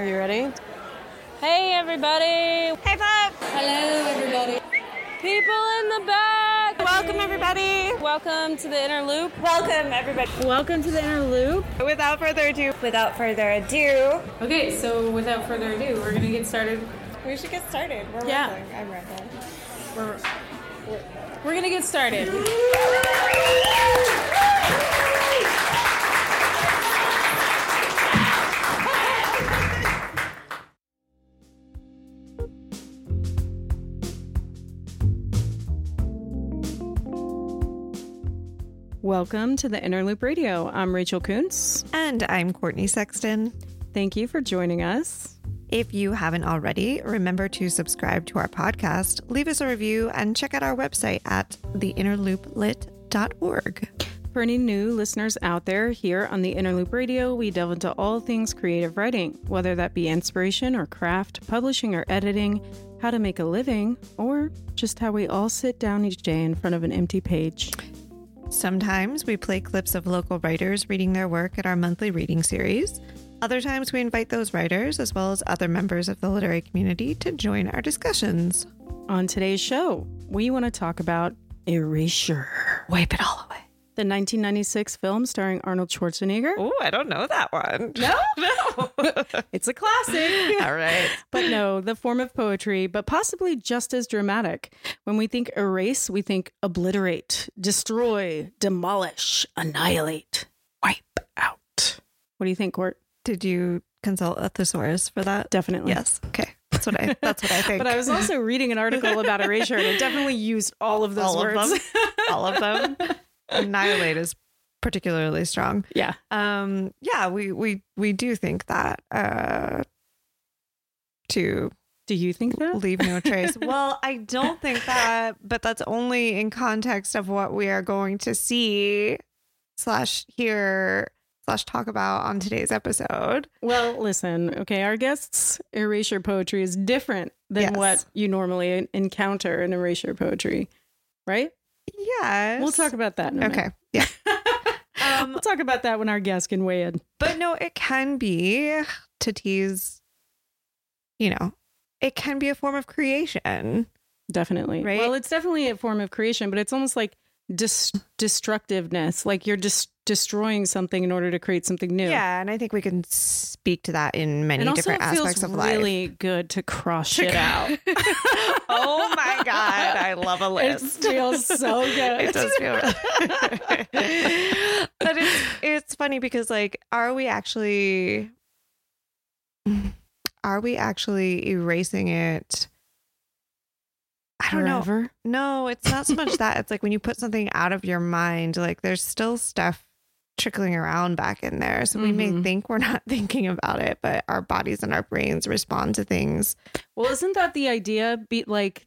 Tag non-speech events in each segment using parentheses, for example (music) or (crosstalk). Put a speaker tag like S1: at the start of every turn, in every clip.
S1: Are you ready? Hey, everybody.
S2: Hey, Pop.
S1: Hello, everybody. People in the back.
S2: Welcome, everybody.
S1: Welcome to the inner loop.
S2: Welcome, everybody.
S1: Welcome to the inner loop.
S2: Without further ado, without further ado,
S1: Okay, so without further ado, we're gonna get started.
S2: we should get started. We're
S1: Yeah.
S2: I'm rolling.
S1: We're we're gonna get started. Welcome to the Inner Loop Radio. I'm Rachel Kuntz.
S2: And I'm Courtney Sexton.
S1: Thank you for joining us.
S2: If you haven't already, remember to subscribe to our podcast, leave us a review, and check out our website at theinnerlooplit.org.
S1: For any new listeners out there, here on the Inner Loop Radio, we delve into all things creative writing, whether that be inspiration or craft, publishing or editing, how to make a living, or just how we all sit down each day in front of an empty page.
S2: Sometimes we play clips of local writers reading their work at our monthly reading series. Other times we invite those writers, as well as other members of the literary community, to join our discussions.
S1: On today's show, we want to talk about Erasure,
S2: Wipe it all away.
S1: The 1996 film starring Arnold Schwarzenegger.
S2: Oh, I don't know that one.
S1: No?
S2: no. (laughs)
S1: It's a classic. (laughs)
S2: all right.
S1: But no, the form of poetry, but possibly just as dramatic. When we think erase, we think obliterate, destroy, demolish, annihilate, wipe out. What do you think, Court?
S2: Did you consult a thesaurus for that?
S1: Definitely.
S2: Yes. Okay. That's what I. That's what I think. (laughs)
S1: But I was also reading an article about erasure and it definitely used all of those
S2: all of
S1: words.
S2: them. all of them. Annihilate is particularly strong.
S1: yeah.
S2: Um. Yeah. We we we do think that. Uh. To
S1: Do you think that?
S2: leave no trace. (laughs) well, I don't think that, but that's only in context of what we are going to see slash hear slash talk about on today's episode.
S1: Well, listen, okay, our guests' erasure poetry is different than
S2: Yes.
S1: what you normally encounter in erasure poetry, right?
S2: Yes.
S1: We'll talk about that in a minute.
S2: Okay. Yeah. (laughs) Um,
S1: We'll talk about that when our guests can weigh in.
S2: but no, it can be to tease, you know, it can be a form of creation.
S1: Definitely.
S2: Right?
S1: Well, it's definitely a form of creation, but it's almost like dis- destructiveness. Like you're just destroying something in order to create something new.
S2: Yeah. And I think we can speak to that in many
S1: And
S2: different aspects of life.
S1: really good to cross it out. (laughs)
S2: oh my God. I love a list.
S1: It feels so (laughs) good.
S2: it does feel good. but it's it's funny because like are we actually are we actually erasing it i don't know
S1: Forever.
S2: no it's not so much that it's like when you put something out of your mind like there's still stuff trickling around back in there so we may
S1: Mhm.
S2: think we're not (laughs) thinking about it but our bodies and our brains respond to things
S1: Well, isn't that the idea? Be like,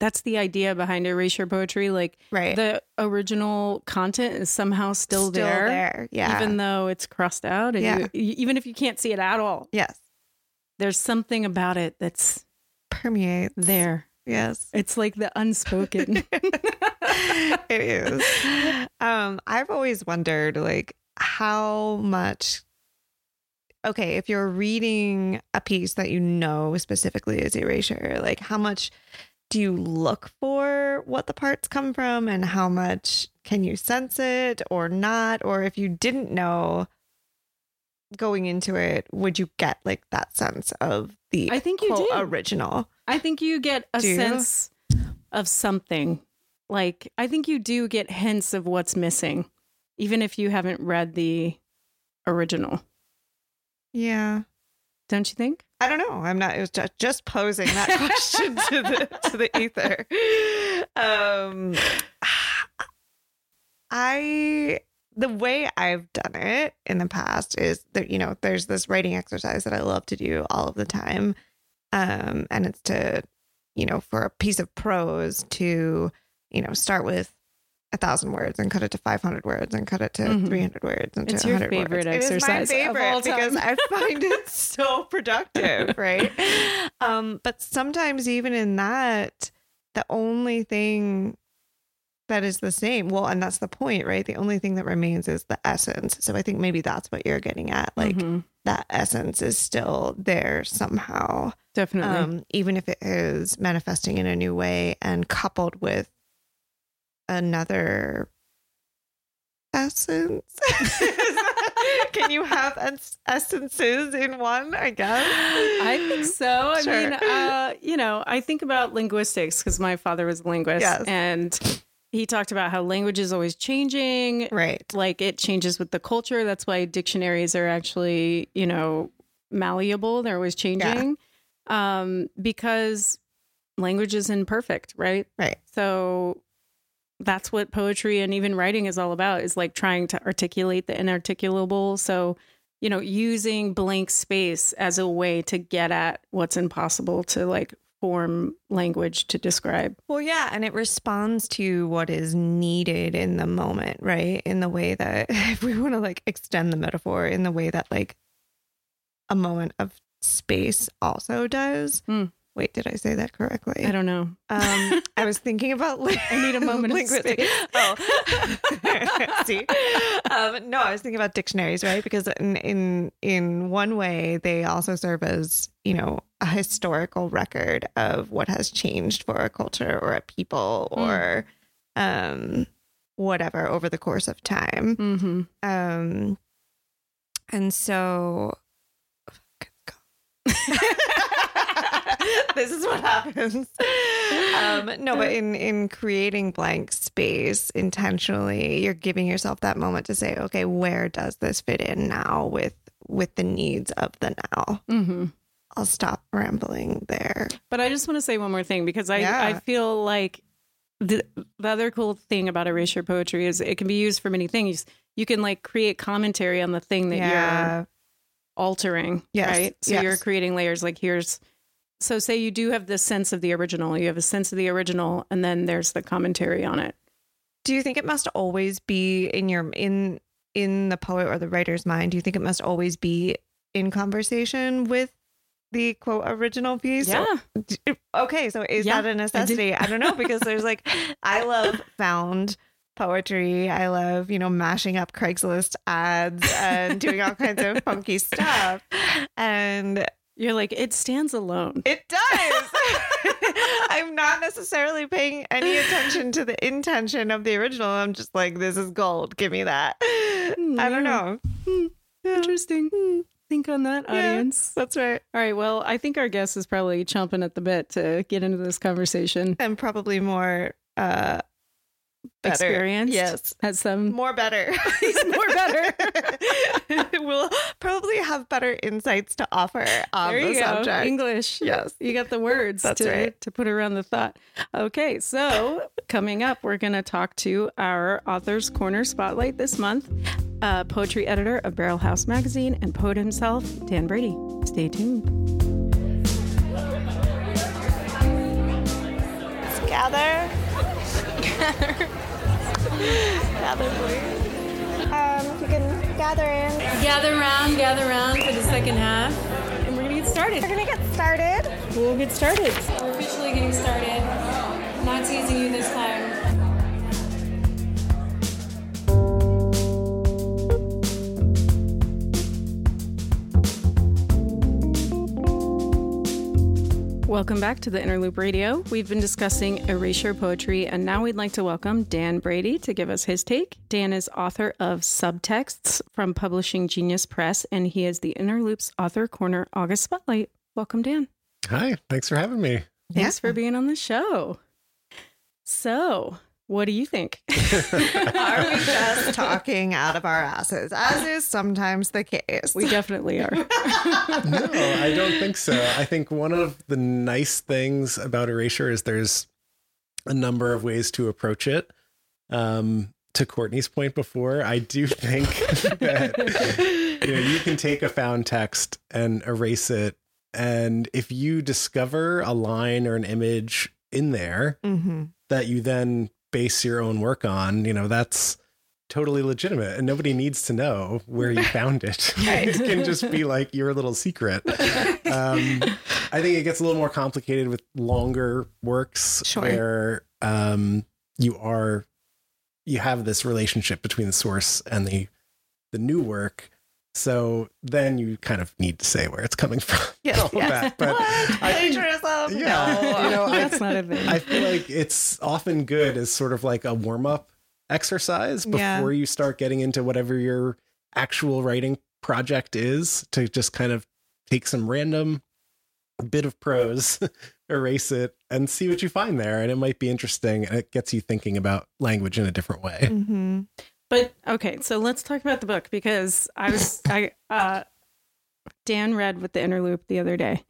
S1: that's the idea behind erasure poetry. Like
S2: right
S1: the original content is somehow still, there,
S2: yeah
S1: even though it's crossed out, and
S2: Yeah.
S1: you- even if you can't see it at all,
S2: yes
S1: there's something about it that's
S2: permeates
S1: there.
S2: Yes
S1: It's like the unspoken. (laughs)
S2: it is. Um, I've always wondered like how much okay, if you're reading a piece that you know specifically is erasure, like how much do you look for what the parts come from and how much can you sense it or not? Or if you didn't know going into it, would you get like that sense of the
S1: I think you
S2: quote,
S1: do.
S2: original?
S1: I think you get a
S2: Do
S1: sense of something. Like, I think you do get hints of what's missing, even if you haven't read the original.
S2: Yeah.
S1: Don't you think?
S2: I don't know. I'm not. It was just, just posing that (laughs) question to the to the ether. Um, I the way I've done it in the past is that you know there's this writing exercise that I love to do all of the time, um, and it's to you know for a piece of prose to you know start with a thousand words and cut it to 500 words and cut it to
S1: Mhm.
S2: 300 words and
S1: It's
S2: to
S1: your
S2: 100
S1: favorite
S2: words. It is
S1: of
S2: my
S1: all
S2: favorite because. I (laughs) find it so productive, right? (laughs) Um, but sometimes even in that, the only thing that is the same. Well, and that's the point, right? The only thing that remains is the essence. So I think maybe that's what you're getting at. Like
S1: Mhm.
S2: that essence is still there somehow,
S1: definitely.
S2: um, even if it is manifesting in a new way and coupled with another essence. (laughs) Can you have es- essences in one? I guess.
S1: I think so. I mean, uh, you know, I think about linguistics because my father was a linguist,
S2: Yes.
S1: and he talked about how language is always changing.
S2: Right.
S1: Like it changes with the culture. That's why dictionaries are actually, you know, malleable. They're always changing, um, because language is imperfect, right?
S2: Right.
S1: So that's what poetry and even writing is all about is like trying to articulate the inarticulable. So, you know, using blank space as a way to get at what's impossible to like form language to describe.
S2: Well, yeah, and it responds to what is needed in the moment, right? In the way that, (laughs) if we want to like extend the metaphor, in the way that like a moment of space also does.
S1: Hmm.
S2: Wait, did I say that correctly?
S1: I don't know.
S2: Um, (laughs) I was thinking about. Li-
S1: I need a moment of (laughs) space.
S2: Oh, (laughs) see, um, no, I was thinking about dictionaries, right? Because in in in one way, they also serve as you know a historical record of what has changed for a culture or a people
S1: Mm.
S2: or um whatever over the course of time.
S1: Mm-hmm.
S2: Um, and so. (laughs) this is what happens. Um, no, but in in creating blank space intentionally, you're giving yourself that moment to say, okay, where does this fit in now with with the needs of the now?
S1: Mm-hmm.
S2: I'll stop rambling there.
S1: But I just want to say one more thing because I,
S2: Yeah.
S1: I feel like the, the other cool thing about erasure poetry is it can be used for many things. You can like create commentary on the thing that you're altering,
S2: Yes,
S1: right? So
S2: yes.
S1: you're creating layers. Like here's, so say you do have the sense of the original, you have a sense of the original, and then there's the commentary on it.
S2: Do you think it must always be in your in in the poet or the writer's mind? Do you think it must always be in conversation with the quote original piece?
S1: Yeah.
S2: Okay, so is
S1: Yeah,
S2: that a necessity? I, don't know because there's like (laughs) I love found poetry. I love, you know, mashing up Craigslist ads and doing all kinds of (laughs) funky stuff. And
S1: You're like, it stands alone.
S2: it does. (laughs) I'm not necessarily paying any attention to the intention of the original. I'm just like, this is gold. Give me that. Hmm, I don't know.
S1: Hmm, interesting. Hmm. Think on that,
S2: Yeah.
S1: audience.
S2: That's right.
S1: All right. Well, I think our guest is probably chomping at the bit to get into this conversation.
S2: And probably more uh better.
S1: Experienced?
S2: Yes.
S1: Has some
S2: More better. (laughs)
S1: He's more better. (laughs)
S2: we'll probably have better insights to offer on
S1: there
S2: the
S1: you go.
S2: subject.
S1: English.
S2: Yes.
S1: You got the words
S2: That's
S1: to,
S2: right.
S1: to put around the thought. Okay, so coming up, we're going to talk to our Author's Corner Spotlight this month, uh, poetry editor of Barrelhouse Magazine and poet himself, Dan Brady. Stay tuned.
S2: Let's gather. Gather, please. Um, you can gather in.
S1: Gather round, gather round for the second half, and we're going to get started.
S2: We're gonna get started.
S1: We'll get started.
S3: We're officially getting started. Not teasing you this time.
S1: Welcome back to the Inner Loop Radio. We've been discussing erasure poetry, and now we'd like to welcome Dan Brady to give us his take. Dan is author of Subtexts from Publishing Genius Press, and he is the Inner Loop's Author Corner August Spotlight. Welcome, Dan.
S4: Hi, thanks for having me.
S1: Thanks for being on the show. So, what do you think? (laughs) (laughs)
S2: Are we just (laughs) talking out of our asses, as is sometimes the case?
S1: we definitely are.
S4: No, I don't think so. I think one of the nice things about erasure is there's a number of ways to approach it. Um, to Courtney's point before, I do think that you know you can take a found text and erase it, and if you discover a line or an image in there
S2: Mm-hmm.
S4: that you then base your own work on, you know, that's totally legitimate and nobody needs to know where you (laughs) found it. (laughs) it can just be like your little secret. Um, I think it gets a little more complicated with longer works
S2: Sure.
S4: where um, you are you have this relationship between the source and the the new work. So then you kind of need to say where it's coming (laughs) from.
S2: Yes,
S4: all
S2: yes.
S4: that. But I-
S2: Plagiarism?
S4: yeah,
S2: No.
S4: you know, (laughs) I,
S1: not a thing.
S4: I feel like it's often good as sort of like a warm up exercise before
S2: Yeah.
S4: you start getting into whatever your actual writing project is to just kind of take some random bit of prose, (laughs) erase it, and see what you find there. And it might be interesting and it gets you thinking about language in a different way.
S2: Mhm.
S1: But okay, so let's talk about the book because I was I uh Dan read with the inner loop the other day.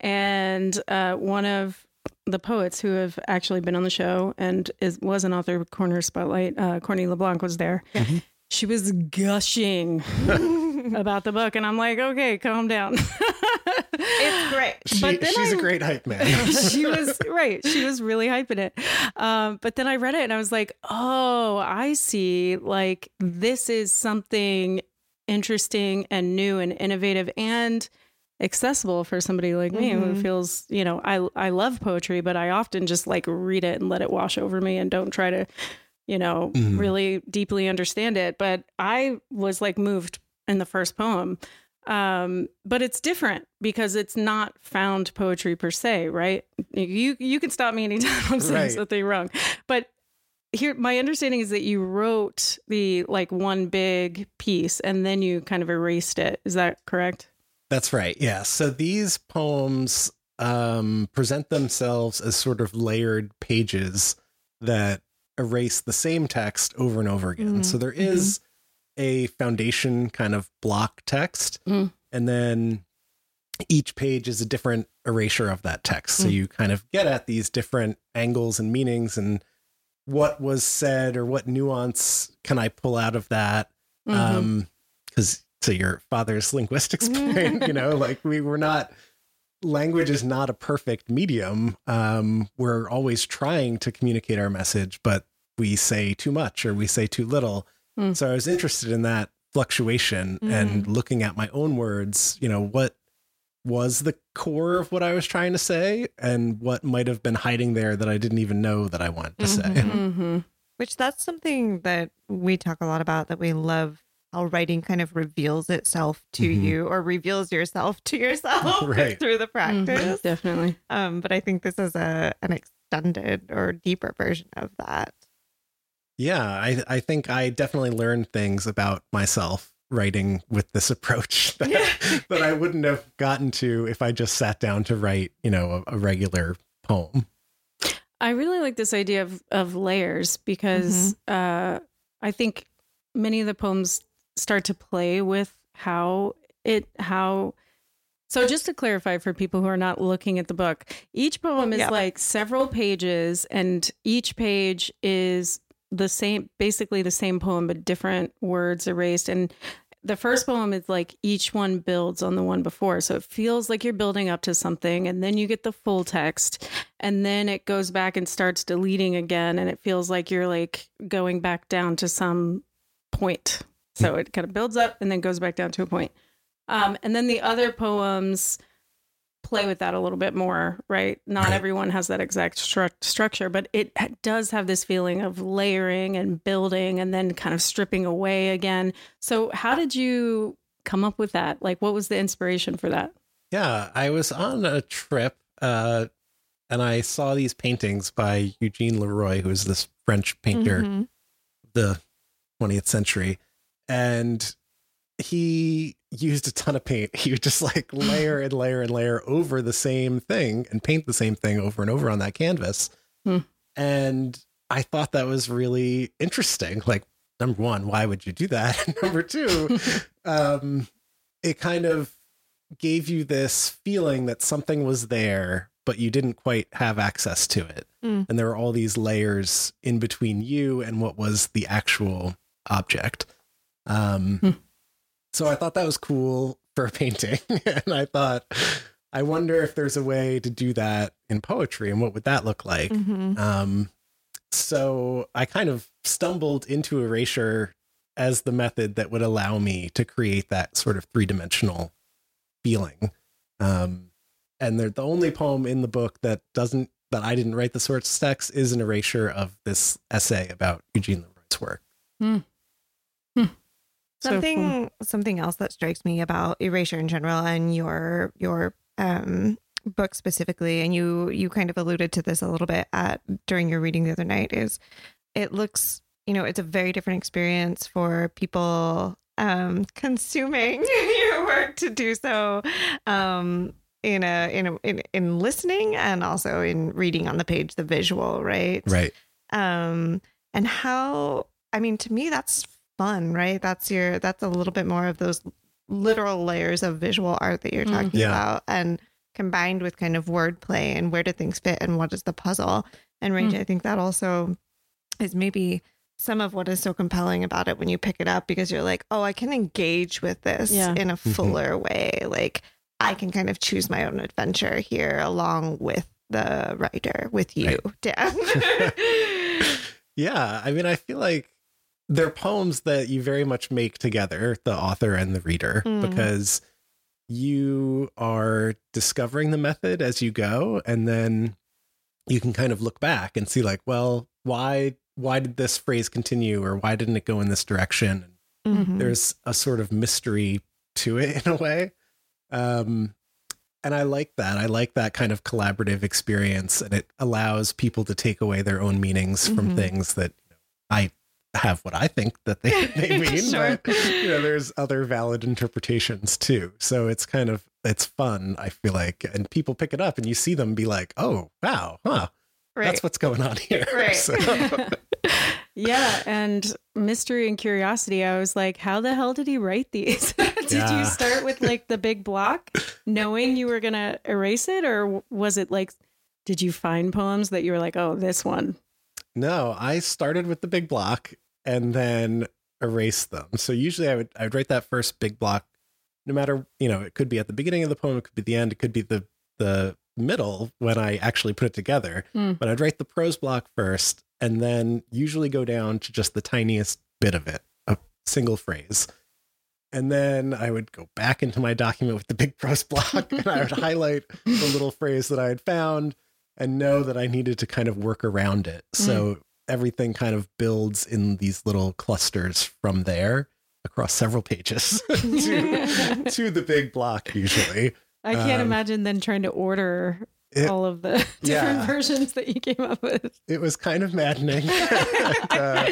S1: And uh one of the poets who have actually been on the show and is was an author of Corner Spotlight, uh Courtney LeBlanc was there.
S4: Mhm.
S1: She was gushing (laughs) about the book and I'm like, okay, calm down.
S2: It's great.
S4: She,
S1: But then
S4: she's a
S1: I-
S4: great hype man. (laughs)
S1: she was right. She was really hyping it. Um, but then I read it and I was like, oh, I see. Like, this is something interesting and new and innovative and accessible for somebody like me who
S2: Mhm.
S1: feels, you know, I, I love poetry, but I often just like read it and let it wash over me and don't try to, you know,
S4: Mhm.
S1: really deeply understand it. But I was like moved in the first poem um but it's different because it's not found poetry per se right you you can stop me anytime i'm saying
S4: Right.
S1: something wrong but here my understanding is that you wrote the like one big piece and then you kind of erased it is that correct
S4: That's right. Yeah. So these poems um, present themselves as sort of layered pages that erase the same text over and over again.
S2: Mhm.
S4: So there is a foundation kind of block text,
S1: Mhm.
S4: and then each page is a different erasure of that text. So
S2: Mm.
S4: you kind of get at these different angles and meanings and what was said or what nuance can I pull out of that
S1: Mhm.
S4: um because to your father's (laughs) linguistics (laughs) point you know like we were not language is not a perfect medium um we're always trying to communicate our message but we say too much or we say too little
S1: Hmm.
S4: so i was interested in that fluctuation and looking at my own words you know what was the core of what i was trying to say and what might have been hiding there that i didn't even know that i wanted to say (laughs)
S2: Mhm.
S1: Mhm.
S2: Which that's something that we talk a lot about that we love how writing kind of reveals itself to
S4: Mhm.
S2: you or reveals yourself to yourself (laughs) (laughs)
S4: Right.
S2: through the
S1: Mhm.
S2: practice.
S1: definitely
S2: Um, but I think this is a an extended or deeper version of that.
S4: Yeah, I I think I definitely learned things about myself writing with this (laughs) approach that, that I wouldn't have gotten to if I just sat down to write, you know, a, a regular poem.
S1: I really like this idea of of layers because uh, I think many of the poems start to play with how it how. So just to clarify for people who are not looking at the book, each poem is
S2: Yeah.
S1: like several pages, and each page is the same, basically the same poem, but different words erased. And the first poem is like each one builds on the one before. So it feels like you're building up to something, and then you get the full text, and then it goes back and starts deleting again, and it feels like you're like going back down to some point. So it kind of builds up and then goes back down to a point. Um, and then the other poems play with that a little bit more, right? Not
S4: Right.
S1: everyone has that exact stru- structure, but it does have this feeling of layering and building and then kind of stripping away again. So, how did you come up with that? Like, what was the inspiration for that?
S4: Yeah, I was on a trip uh, and I saw these paintings by Eugene Leroy, who is this French painter
S2: Mhm.
S4: of the 20th century. And he used a ton of paint. (laughs) He would just like layer and layer and layer over the same thing and paint the same thing over and over on that canvas.
S1: Hmm.
S4: And I thought that was really interesting. Like, number one, why would you do that? (laughs) And number two, (laughs) um, it kind of gave you this feeling that something was there, but you didn't quite have access to it.
S2: Mm.
S4: And there were all these layers in between you and what was the actual object. Um,
S1: Hmm.
S4: So I thought that was cool for a painting. (laughs) and I thought, I wonder if there's a way to do that in poetry and what would that look like?
S2: Mhm.
S4: Um, so I kind of stumbled into erasure as the method that would allow me to create that sort of three dimensional feeling. Um, and they're the only poem in the book that doesn't that I didn't write the source text is an erasure of this essay about Eugene Leroy's work.
S1: So cool.
S2: Something something else that strikes me about erasure in general and your your um book specifically and you you kind of alluded to this a little bit at during your reading the other night is it looks you know it's a very different experience for people um (laughs) consuming (laughs) your work to do so um in a in a in, in listening and also in reading on the page the visual right
S4: Right.
S2: um and how i mean to me that's fun right? That's your that's a little bit more of those literal layers of visual art that you're
S1: Mm.
S2: talking
S4: Yeah.
S2: about and combined with kind of wordplay and where do things fit and what is the puzzle. And range i think that also is maybe some of what is so compelling about it when you pick it up because you're like oh i can engage with this
S1: Yeah.
S2: in a fuller way. Like i can kind of choose my own adventure here along with the writer with you dan. (laughs)
S4: Yeah, I mean, I feel like they're poems that you very much make together, the author and the reader,
S2: Mm.
S4: because you are discovering the method as you go, and then you can kind of look back and see, like, well, why why did this phrase continue, or why didn't it go in this direction?
S2: Mhm.
S4: There's a sort of mystery to it in a way. Um, and I like that. I like that kind of collaborative experience, and it allows people to take away their own meanings from
S2: Mhm.
S4: things that you know, I have what I think that they, (laughs) they mean.
S2: Sure.
S4: But you know, there's other valid interpretations too. So it's kind of it's fun. I feel like, and people pick it up, and you see them be like, "Oh, wow, huh?
S2: right
S4: That's what's going on here." (laughs)
S2: Right.
S4: So, (laughs)
S1: yeah, and mystery and curiosity. I was like, how the hell did he write these? did
S4: Yeah.
S1: you start with like the big block, knowing you were gonna erase it, or was it like, did you find poems that you were like, oh, this one?
S4: No, I started with the big block and then erased them. So usually I would I would write that first big block, no matter you know it could be at the beginning of the poem, it could be the end, it could be the the middle when I actually put it together.
S1: Hmm.
S4: But I'd write the prose block first, and then usually go down to just the tiniest bit of it, a single phrase. And then I would go back into my document with the big prose block (laughs) and I would highlight the little phrase that I had found and know that I needed to kind of work around it. So everything kind of builds in these little clusters from there across several pages (laughs) (laughs) to, (laughs) to the big block usually.
S1: I can't
S4: Um,
S1: imagine then trying to order
S4: It-
S1: all of the different
S4: Yeah.
S1: versions that you came up with.
S4: it was kind of maddening. And, uh,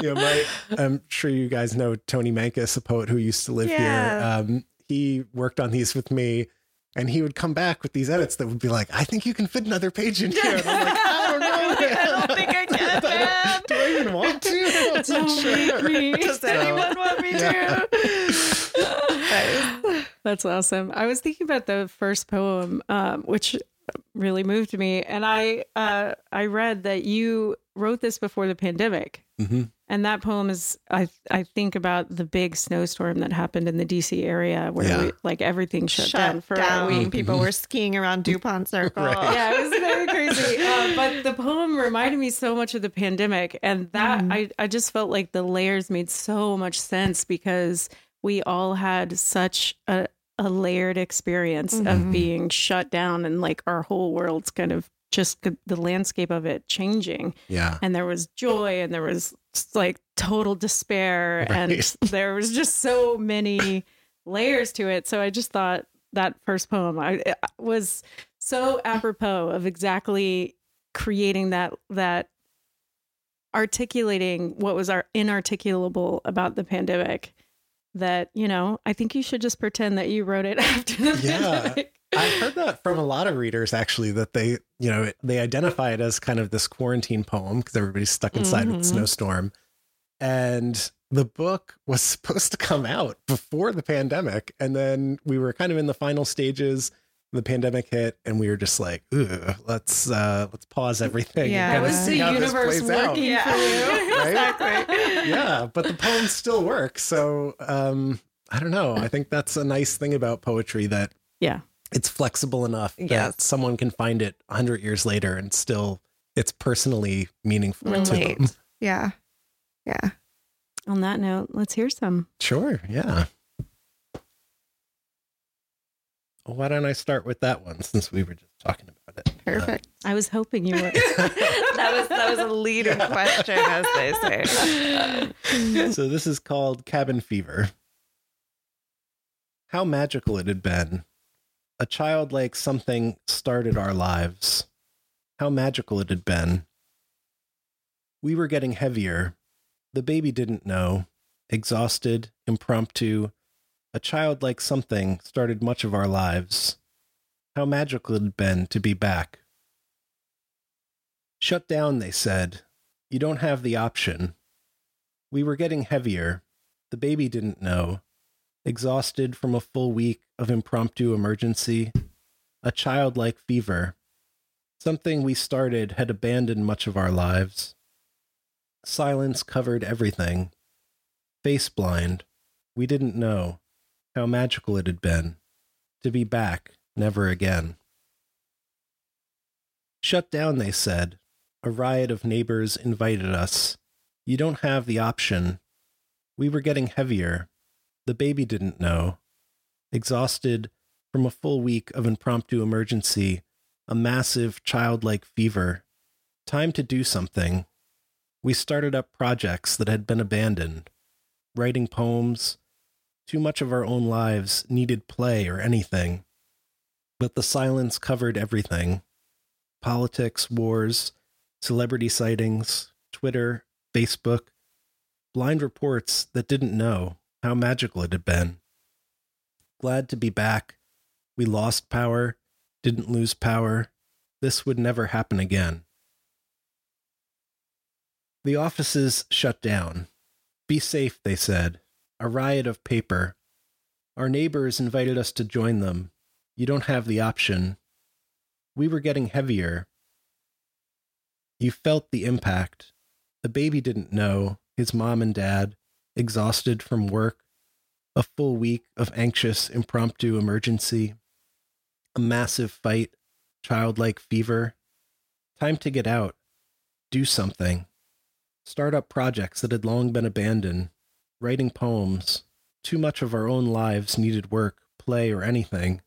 S4: you know, my, I'm sure you guys know Tony Mancus, a poet who used to live
S2: Yeah.
S4: here. Um, he worked on these with me, and he would come back with these edits that would be like, "I think you can fit another page in here." And I'm like, "I don't know. (laughs)
S2: I don't think I can, (laughs) man.
S4: Do I even want to? (laughs) I'm not so
S1: Don't
S4: sure."
S1: make me.
S2: Does
S4: So,
S2: anyone want me
S4: yeah.
S2: to?
S1: That's awesome. I was thinking about the first poem, um, which really moved me, and I uh, I read that you wrote this before the pandemic,
S4: Mhm.
S1: And that poem is I I think about the big snowstorm that happened in the DC area where
S4: Yeah.
S1: we, like everything shut,
S2: Shut
S1: down for
S2: down.
S1: a week. (laughs)
S2: People were skiing around Dupont (laughs) Circle.
S4: Right.
S1: yeah, it was very crazy. (laughs) Uh, but the poem reminded me so much of the pandemic, and that I, I just felt like the layers made so much sense because we all had such a, a layered experience
S2: Mhm.
S1: of being shut down, and like our whole world's kind of just the landscape of it changing.
S4: Yeah.
S1: And there was joy, and there was like total despair, (laughs) and there was just so many layers to it. So I just thought that first poem I, uh, was so apropos of exactly creating that that articulating what was our inarticulable about the pandemic that you know i think you should just pretend that you wrote it (laughs) after the
S4: Yeah.
S1: pandemic
S4: I've heard that from a lot of readers actually that they, you know, they identify it as kind of this quarantine poem because everybody's stuck inside with
S2: Mhm.
S4: snowstorm. And the book was (laughs) supposed to come out before the pandemic. And then we were kind of in the final stages. The pandemic hit and we were just like, ooh, let's uh let's pause everything.
S2: Yeah.
S4: and
S1: that was
S4: see
S1: the
S4: how this
S1: universe
S4: plays out.
S1: working
S2: Yeah.
S1: for you (laughs)
S4: Right? (laughs)
S2: exactly.
S4: yeah, but the poems still work. So um I don't know. I think that's a nice thing about poetry that
S1: yeah
S4: it's flexible enough that
S2: Yes.
S4: someone can find it 100 years later and still it's personally meaningful to them.
S2: Yeah. Yeah.
S1: on that note let's hear some
S4: Sure, yeah. Why don't I start with that one since we were just talking about it?
S2: Perfect.
S1: I was hoping you would. (laughs)
S2: that was that was a leading question, as they say. (laughs)
S4: so this is called cabin fever. How magical it had been. A childlike something started our lives. How magical it had been. We were getting heavier. The baby didn't know. Exhausted, impromptu, a childlike something started much of our lives. How magical it had been to be back. Shut down, they said. You don't have the option. We were getting heavier. The baby didn't know. Exhausted from a full week of impromptu emergency. A childlike fever. Something we started had abandoned much of our lives. Silence covered everything. Face blind. We didn't know how magical it had been. To be back, never again. Shut down, they said. A riot of neighbors invited us. You don't have the option. We were getting heavier. The baby didn't know. Exhausted from a full week of impromptu emergency, a massive childlike fever. Time to do something. We started up projects that had been abandoned. Writing poems. Too much of our own lives needed play or anything. But the silence covered everything politics, wars, celebrity sightings, Twitter, Facebook, blind reports that didn't know how magical it had been. Glad to be back. We lost power, didn't lose power. This would never happen again. The offices shut down. Be safe, they said. A riot of paper. Our neighbors invited us to join them. You don't have the option. We were getting heavier, you felt the impact. The baby didn't know, his mom and dad, exhausted from work, a full week of anxious, impromptu emergency, a massive fight, childlike fever. Time to get out, do something, start up projects that had long been abandoned, writing poems. Too much of our own lives needed work, play, or anything.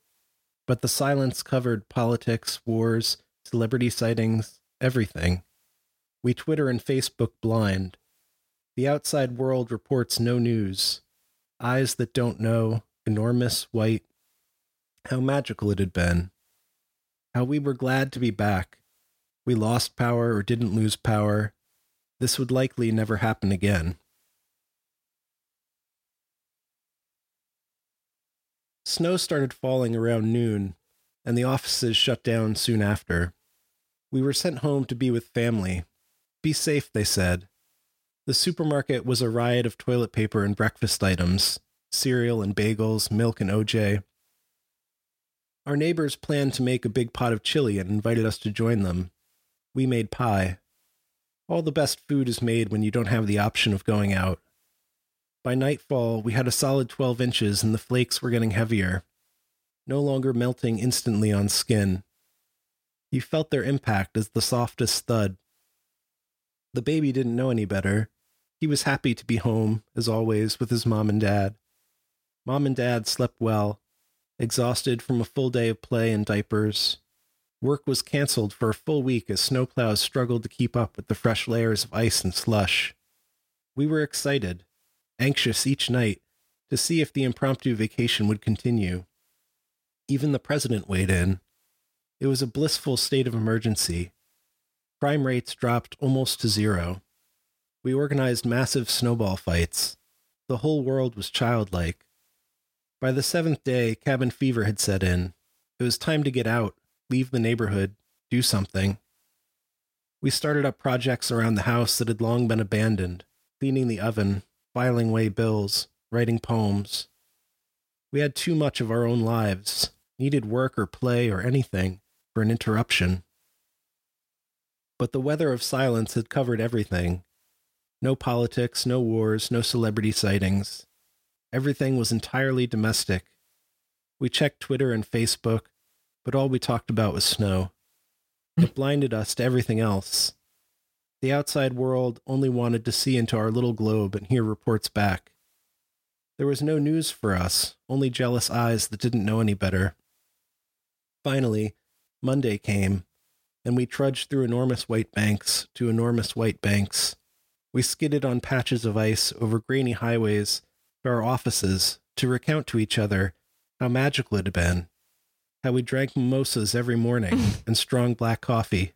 S4: But the silence covered politics, wars, celebrity sightings, everything. We Twitter and Facebook blind. The outside world reports no news. Eyes that don't know, enormous, white. How magical it had been. How we were glad to be back. We lost power or didn't lose power. This would likely never happen again. Snow started falling around noon, and the offices shut down soon after. We were sent home to be with family. Be safe, they said. The supermarket was a riot of toilet paper and breakfast items cereal and bagels, milk and OJ. Our neighbors planned to make a big pot of chili and invited us to join them. We made pie. All the best food is made when you don't have the option of going out. By nightfall, we had a solid 12 inches and the flakes were getting heavier, no longer melting instantly on skin. You felt their impact as the softest thud. The baby didn't know any better. He was happy to be home, as always, with his mom and dad. Mom and dad slept well, exhausted from a full day of play and diapers. Work was canceled for a full week as snowplows struggled to keep up with the fresh layers of ice and slush. We were excited, anxious each night to see if the impromptu vacation would continue. Even the president weighed in, it was a blissful state of emergency. Crime rates dropped almost to zero. We organized massive snowball fights. The whole world was childlike. By the seventh day, cabin fever had set in. It was time to get out, leave the neighborhood, do something. We started up projects around the house that had long been abandoned cleaning the oven, filing away bills, writing poems. We had too much of our own lives, needed work or play or anything for an interruption. But the weather of silence had covered everything. No politics, no wars, no celebrity sightings. Everything was entirely domestic. We checked Twitter and Facebook, but all we talked about was snow. It (laughs) blinded us to everything else. The outside world only wanted to see into our little globe and hear reports back. There was no news for us, only jealous eyes that didn't know any better. Finally, Monday came. And we trudged through enormous white banks to enormous white banks. We skidded on patches of ice over grainy highways to our offices to recount to each other how magical it had been, how we drank mimosas every morning (laughs) and strong black coffee,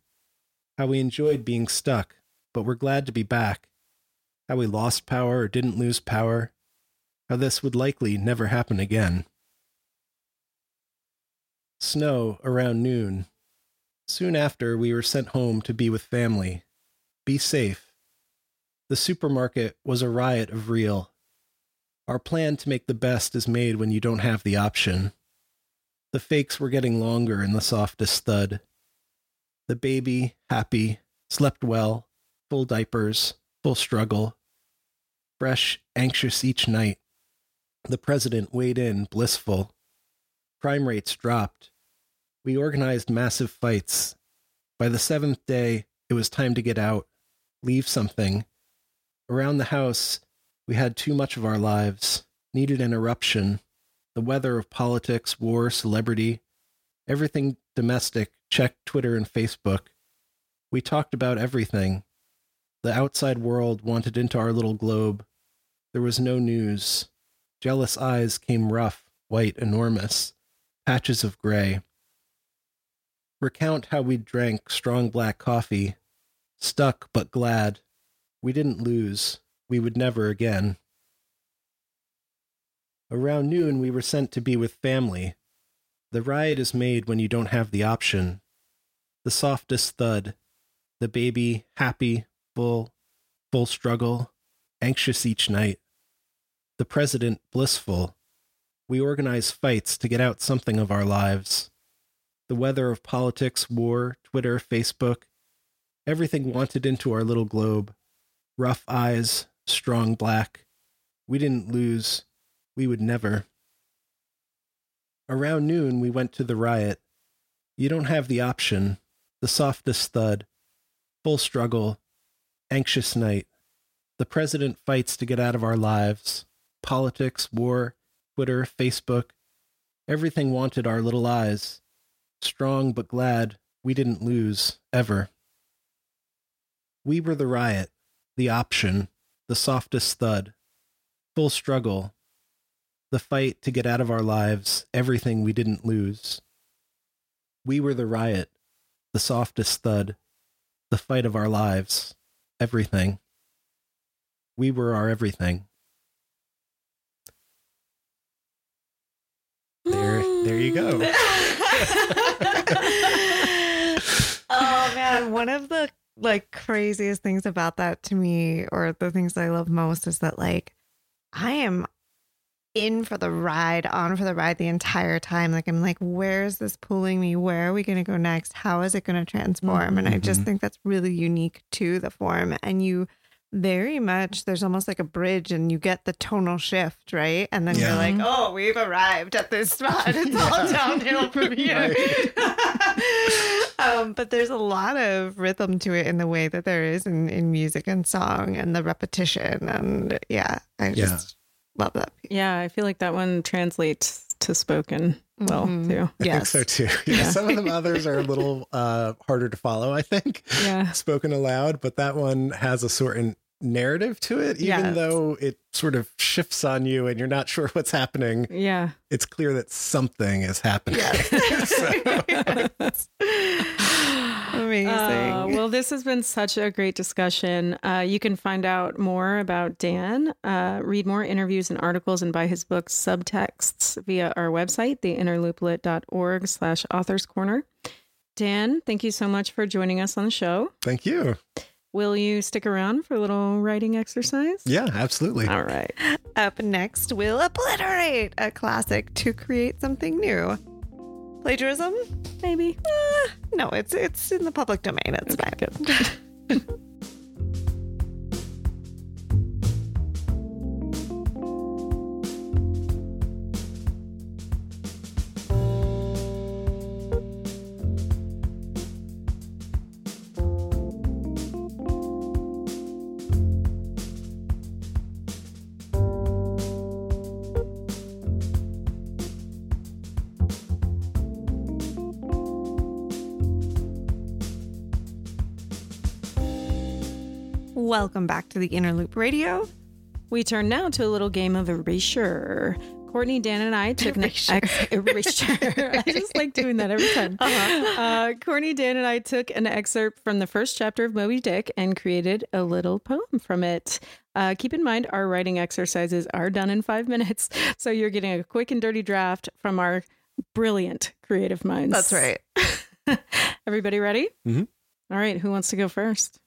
S4: how we enjoyed being stuck, but were glad to be back, how we lost power or didn't lose power, how this would likely never happen again. Snow around noon. Soon after, we were sent home to be with family. Be safe. The supermarket was a riot of real. Our plan to make the best is made when you don't have the option. The fakes were getting longer in the softest thud. The baby, happy, slept well, full diapers, full struggle. Fresh, anxious each night. The president weighed in, blissful. Crime rates dropped. We organized massive fights. By the seventh day, it was time to get out, leave something. Around the house, we had too much of our lives, needed an eruption. The weather of politics, war, celebrity, everything domestic checked Twitter and Facebook. We talked about everything. The outside world wanted into our little globe. There was no news. Jealous eyes came rough, white, enormous, patches of gray. Recount how we drank strong black coffee, stuck but glad. We didn't lose. We would never again. Around noon, we were sent to be with family. The riot is made when you don't have the option. The softest thud. The baby, happy, full, full struggle, anxious each night. The president, blissful. We organize fights to get out something of our lives. The weather of politics, war, Twitter, Facebook, everything wanted into our little globe. Rough eyes, strong black. We didn't lose. We would never. Around noon, we went to the riot. You don't have the option. The softest thud. Full struggle. Anxious night. The president fights to get out of our lives. Politics, war, Twitter, Facebook. Everything wanted our little eyes. Strong but glad we didn't lose, ever. We were the riot, the option, the softest thud. Full struggle. The fight to get out of our lives everything we didn't lose. We were the riot, the softest thud. The fight of our lives, everything. We were our everything. There, there you go. (laughs)
S2: oh man, one of the like craziest things about that to me, or the things I love most, is that like I am in for the ride, on for the ride the entire time. Like I'm like, where is this pulling me? Where are we going to go next? How is it going to transform? And I just
S4: Mhm.
S2: think that's really unique to the form. And you very much there's almost like a bridge and you get the tonal shift, right? And then
S4: Yeah.
S2: you're like, oh, we've arrived at this spot. It's all downhill from (laughs) here. (laughs) um, but there's a lot of rhythm to it in the way that there is in, in music and song and the repetition. And yeah, I
S4: Yeah.
S2: just love that.
S1: Yeah, I feel like that one translates to spoken well
S2: Mhm.
S1: too.
S4: I
S2: Yes.
S4: think so too. (laughs) Yeah, some of the others are a little uh, harder to follow, I think,
S1: Yeah.
S4: spoken aloud, but that one has a certain narrative to it, even
S2: Yes.
S4: though it sort of shifts on you and you're not (laughs) sure what's happening.
S1: Yeah.
S4: It's clear that something is happening.
S2: Yes. (laughs) (laughs) Amazing.
S1: Uh, well, this has been such a great discussion. Uh, you can find out more about Dan, uh, read more interviews and articles, and buy his book Subtexts via our website, theinnerlooplit.org slash authors corner. Dan, thank you so much for joining us on the show.
S4: Thank you.
S1: Will you stick around for a little writing exercise?
S4: Yeah, absolutely.
S1: All right.
S2: Up next, we'll obliterate a classic to create something new. Plagiarism?
S1: Maybe.
S2: Uh, no, it's it's in the public domain. It's fine. (laughs) Welcome back to the Inner Loop Radio.
S1: We turn now to a little game of erasure. Courtney, Dan, and I took
S2: Erasure.
S1: an ex- erasure. (laughs) I just like doing that every time.
S2: Uh-huh.
S1: Uh, Courtney, Dan, and I took an excerpt from the first chapter of Moby Dick and created a little poem from it. Uh, keep in mind, our writing exercises are done in five minutes, (laughs) so you're getting a quick and dirty draft from our brilliant creative minds.
S2: That's right. (laughs)
S1: Everybody ready?
S4: Mhm.
S1: All right. Who wants to go first?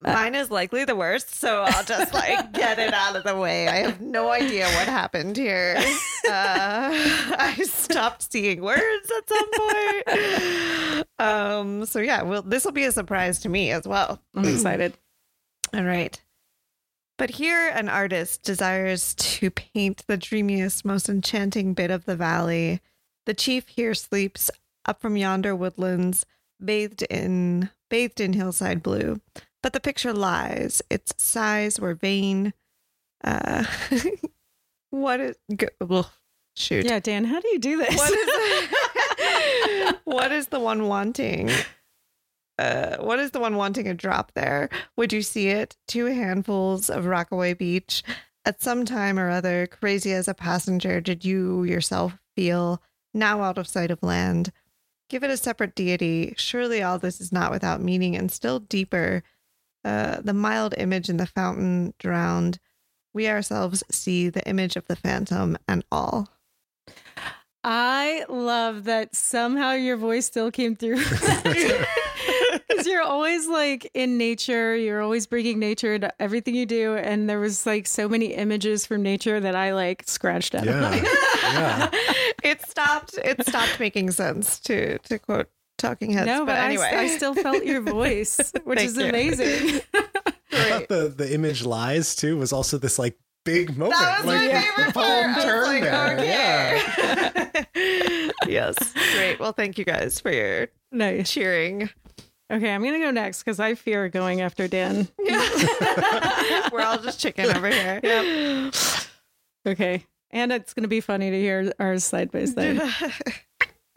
S2: Mine is likely the worst, so I'll just like (laughs) get it out of the way. I have no idea what happened here. (laughs) Uh, I stopped seeing words at some point. Um, so yeah, well, this will be a surprise to me as well.
S1: I'm excited.
S2: All right. But here, an artist desires to paint the dreamiest, most enchanting bit of the valley. The chief here sleeps up from yonder woodlands, bathed in bathed in hillside blue. But the picture lies; its sighs were vain. Uh, (laughs) what is ugh, shoot?
S1: Yeah, Dan, how do you do this?
S2: What is (laughs) (laughs) what is the one wanting? Uh, what is the one wanting a drop there? Would you see it? Two handfuls of Rockaway Beach. At some time or other, crazy as a passenger, did you yourself feel, now out of sight of land? Give it a separate deity. Surely all this is not without meaning, and still deeper, uh, the mild image in the fountain drowned. We ourselves see the image of the phantom and all.
S1: I love that somehow your voice still came through. (laughs) Because you're always like in nature, you're always bringing nature into everything you do. And there was like so many images from nature that I like scratched out
S4: Yeah.
S1: my (laughs)
S4: yeah.
S2: it stopped it stopped making sense to to quote talking heads
S1: No,
S2: but,
S1: but,
S2: anyway
S1: I, still felt your (laughs) voice, which is amazing. (laughs)
S4: I thought the, the image lies too was also this like big moment.
S2: that was
S4: like
S2: my
S4: the
S2: favorite
S4: poem
S2: part. I like,
S4: there. Yeah. (laughs)
S2: yes great well thank you guys for your
S1: nice.
S2: cheering
S1: Okay, I'm gonna go next because I fear going after Dan.
S2: we're all just chicken over here Yep.
S1: Okay, and it's gonna be funny to hear ours side by side.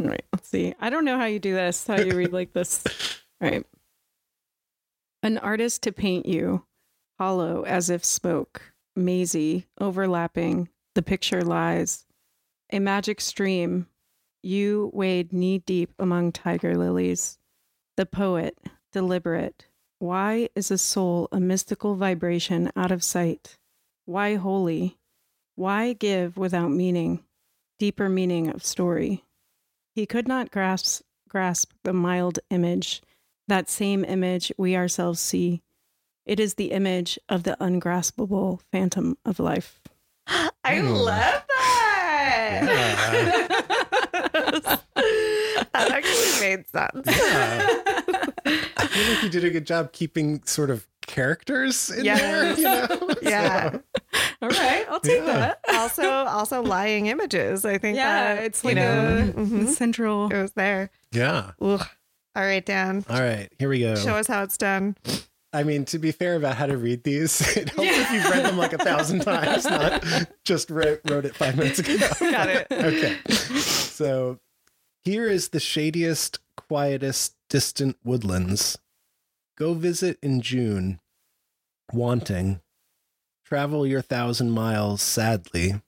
S1: All (laughs) right, let's see. I don't know how you do this, how you read like this. All (laughs) right. An artist to paint you, hollow as if smoke, mazy, overlapping, the picture lies. A magic stream, you wade knee deep among tiger lilies. The poet, deliberate. Why is a soul a mystical vibration out of sight? Why holy? Why give without meaning? Deeper meaning of story. He could not grasp grasp the mild image, that same image we ourselves see. It is the image of the ungraspable phantom of life. (gasps)
S2: i
S4: Hmm.
S2: love that (laughs) that actually made sense
S4: Yeah. (laughs) I feel like you did a good job keeping sort of characters in there. You know? (laughs)
S2: yeah
S1: All right, I'll take
S4: Yeah.
S1: that.
S2: also also lying images i think
S1: Yeah,
S2: that,
S1: it's
S2: you know
S1: a
S2: mhm,
S1: central.
S2: it was there
S4: Yeah.
S2: Ugh. all right dan
S4: All right. Here we go.
S2: show us how it's done
S4: I mean, to be fair about how to read these, (laughs) it helps if you've read them like a thousand (laughs) times, not just wrote, wrote it five minutes ago.
S2: Got it.
S4: okay. So here is the shadiest, quietest, distant woodlands. Go visit in June, wanting. Travel your thousand miles sadly.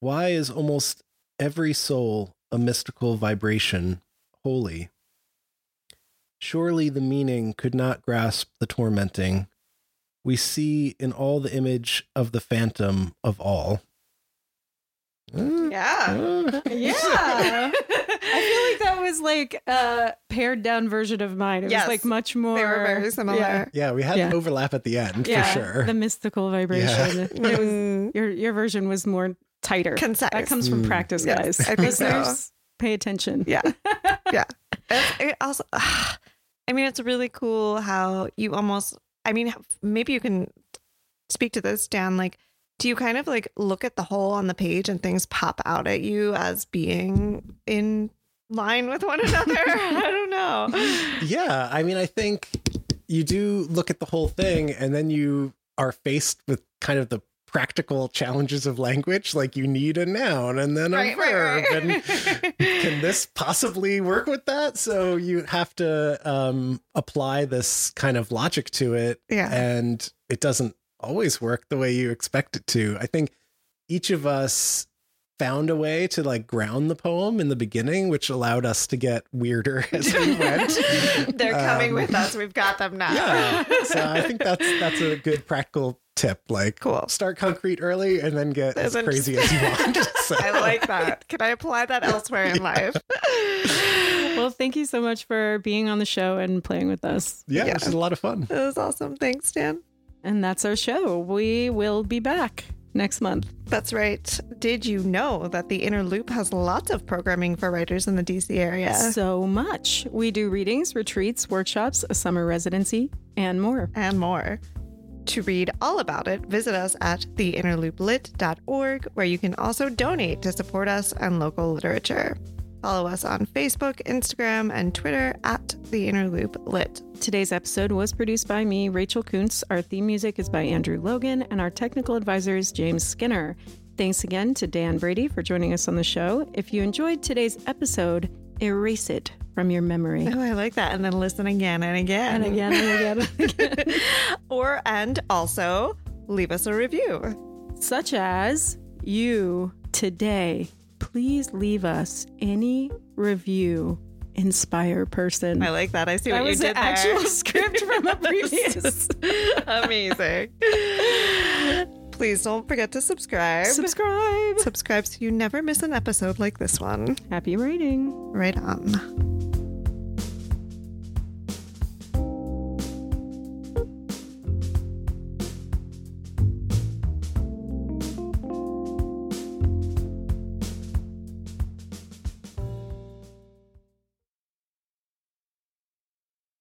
S4: Why is almost every soul a mystical vibration, holy? Surely the meaning could not grasp the tormenting. We see in all the image of the phantom of all. Uh,
S2: yeah
S4: uh,
S1: Yeah. (laughs) I feel like that was like a pared down version of mine. It
S2: Yes.
S1: was like much more.
S2: they were very similar
S1: Yeah.
S4: Yeah, we had
S1: Yeah.
S4: an overlap at the end
S1: Yeah,
S4: for sure.
S1: The mystical vibration. But it was,
S2: Mm,
S1: your your version was more tighter.
S2: concise
S1: That comes from
S4: Mm.
S1: practice,
S2: Yes,
S1: guys.
S2: I think so.
S1: Pay attention.
S2: yeah (laughs) yeah it also (sighs) i mean it's really cool how you almost i mean maybe you can speak to this dan like do you kind of like look at the hole on the page and things pop out at you as being in line with one another (laughs) i don't know
S4: yeah, I mean, I think you do look at the whole thing and then you are faced with kind of the practical challenges of language like you need a noun and then a
S2: Right, right,
S4: verb
S2: right.
S4: and (laughs) can this possibly work with that so you have to um apply this kind of logic to it
S2: Yeah.
S4: and it doesn't always work the way you expect it to i think each of us found a way to like ground the poem in the beginning which allowed us to get weirder (laughs) as we went (laughs)
S2: They're coming
S4: Um,
S2: with us. We've got them now.
S4: yeah so i (laughs) think that's that's a good practical tip like
S2: Cool.
S4: start concrete early and then get as crazy as you want so,
S2: I like that. Can I apply that elsewhere in life?
S1: Well, thank you so much for being on the show and playing with us.
S4: yeah,
S2: Yeah.
S4: this is a lot of fun
S2: It was awesome. Thanks, Dan.
S1: And that's our show. We will be back next month.
S2: That's right. Did you know that the Inner Loop has lots of programming for writers in the DC area
S1: So much. We do readings, retreats, workshops, a summer residency, and more.
S2: and more? To read all about it, visit us at theinnerlooplit.org, where you can also donate to support us and local literature. Follow us on Facebook, Instagram, and Twitter at The Inner Loop Lit.
S1: Today's episode was produced by me, Rachel Kuntz. Our theme music is by Andrew Logan, and our technical advisor is James Skinner. Thanks again to Dan Brady for joining us on the show. If you enjoyed today's episode, erase it from your memory.
S2: Oh, I like that. And then listen again and again.
S1: And again and again. and (laughs) again.
S2: or, and also, leave us a review.
S1: Such as you today. Please leave us any review inspire person.
S2: I like that. I see what
S1: that
S2: you
S1: was
S2: did
S1: the actual (laughs) script from a previous. (laughs)
S2: Amazing. Please don't forget to subscribe.
S1: Subscribe.
S2: Subscribe so you never miss an episode like this one.
S1: Happy writing.
S2: Right on.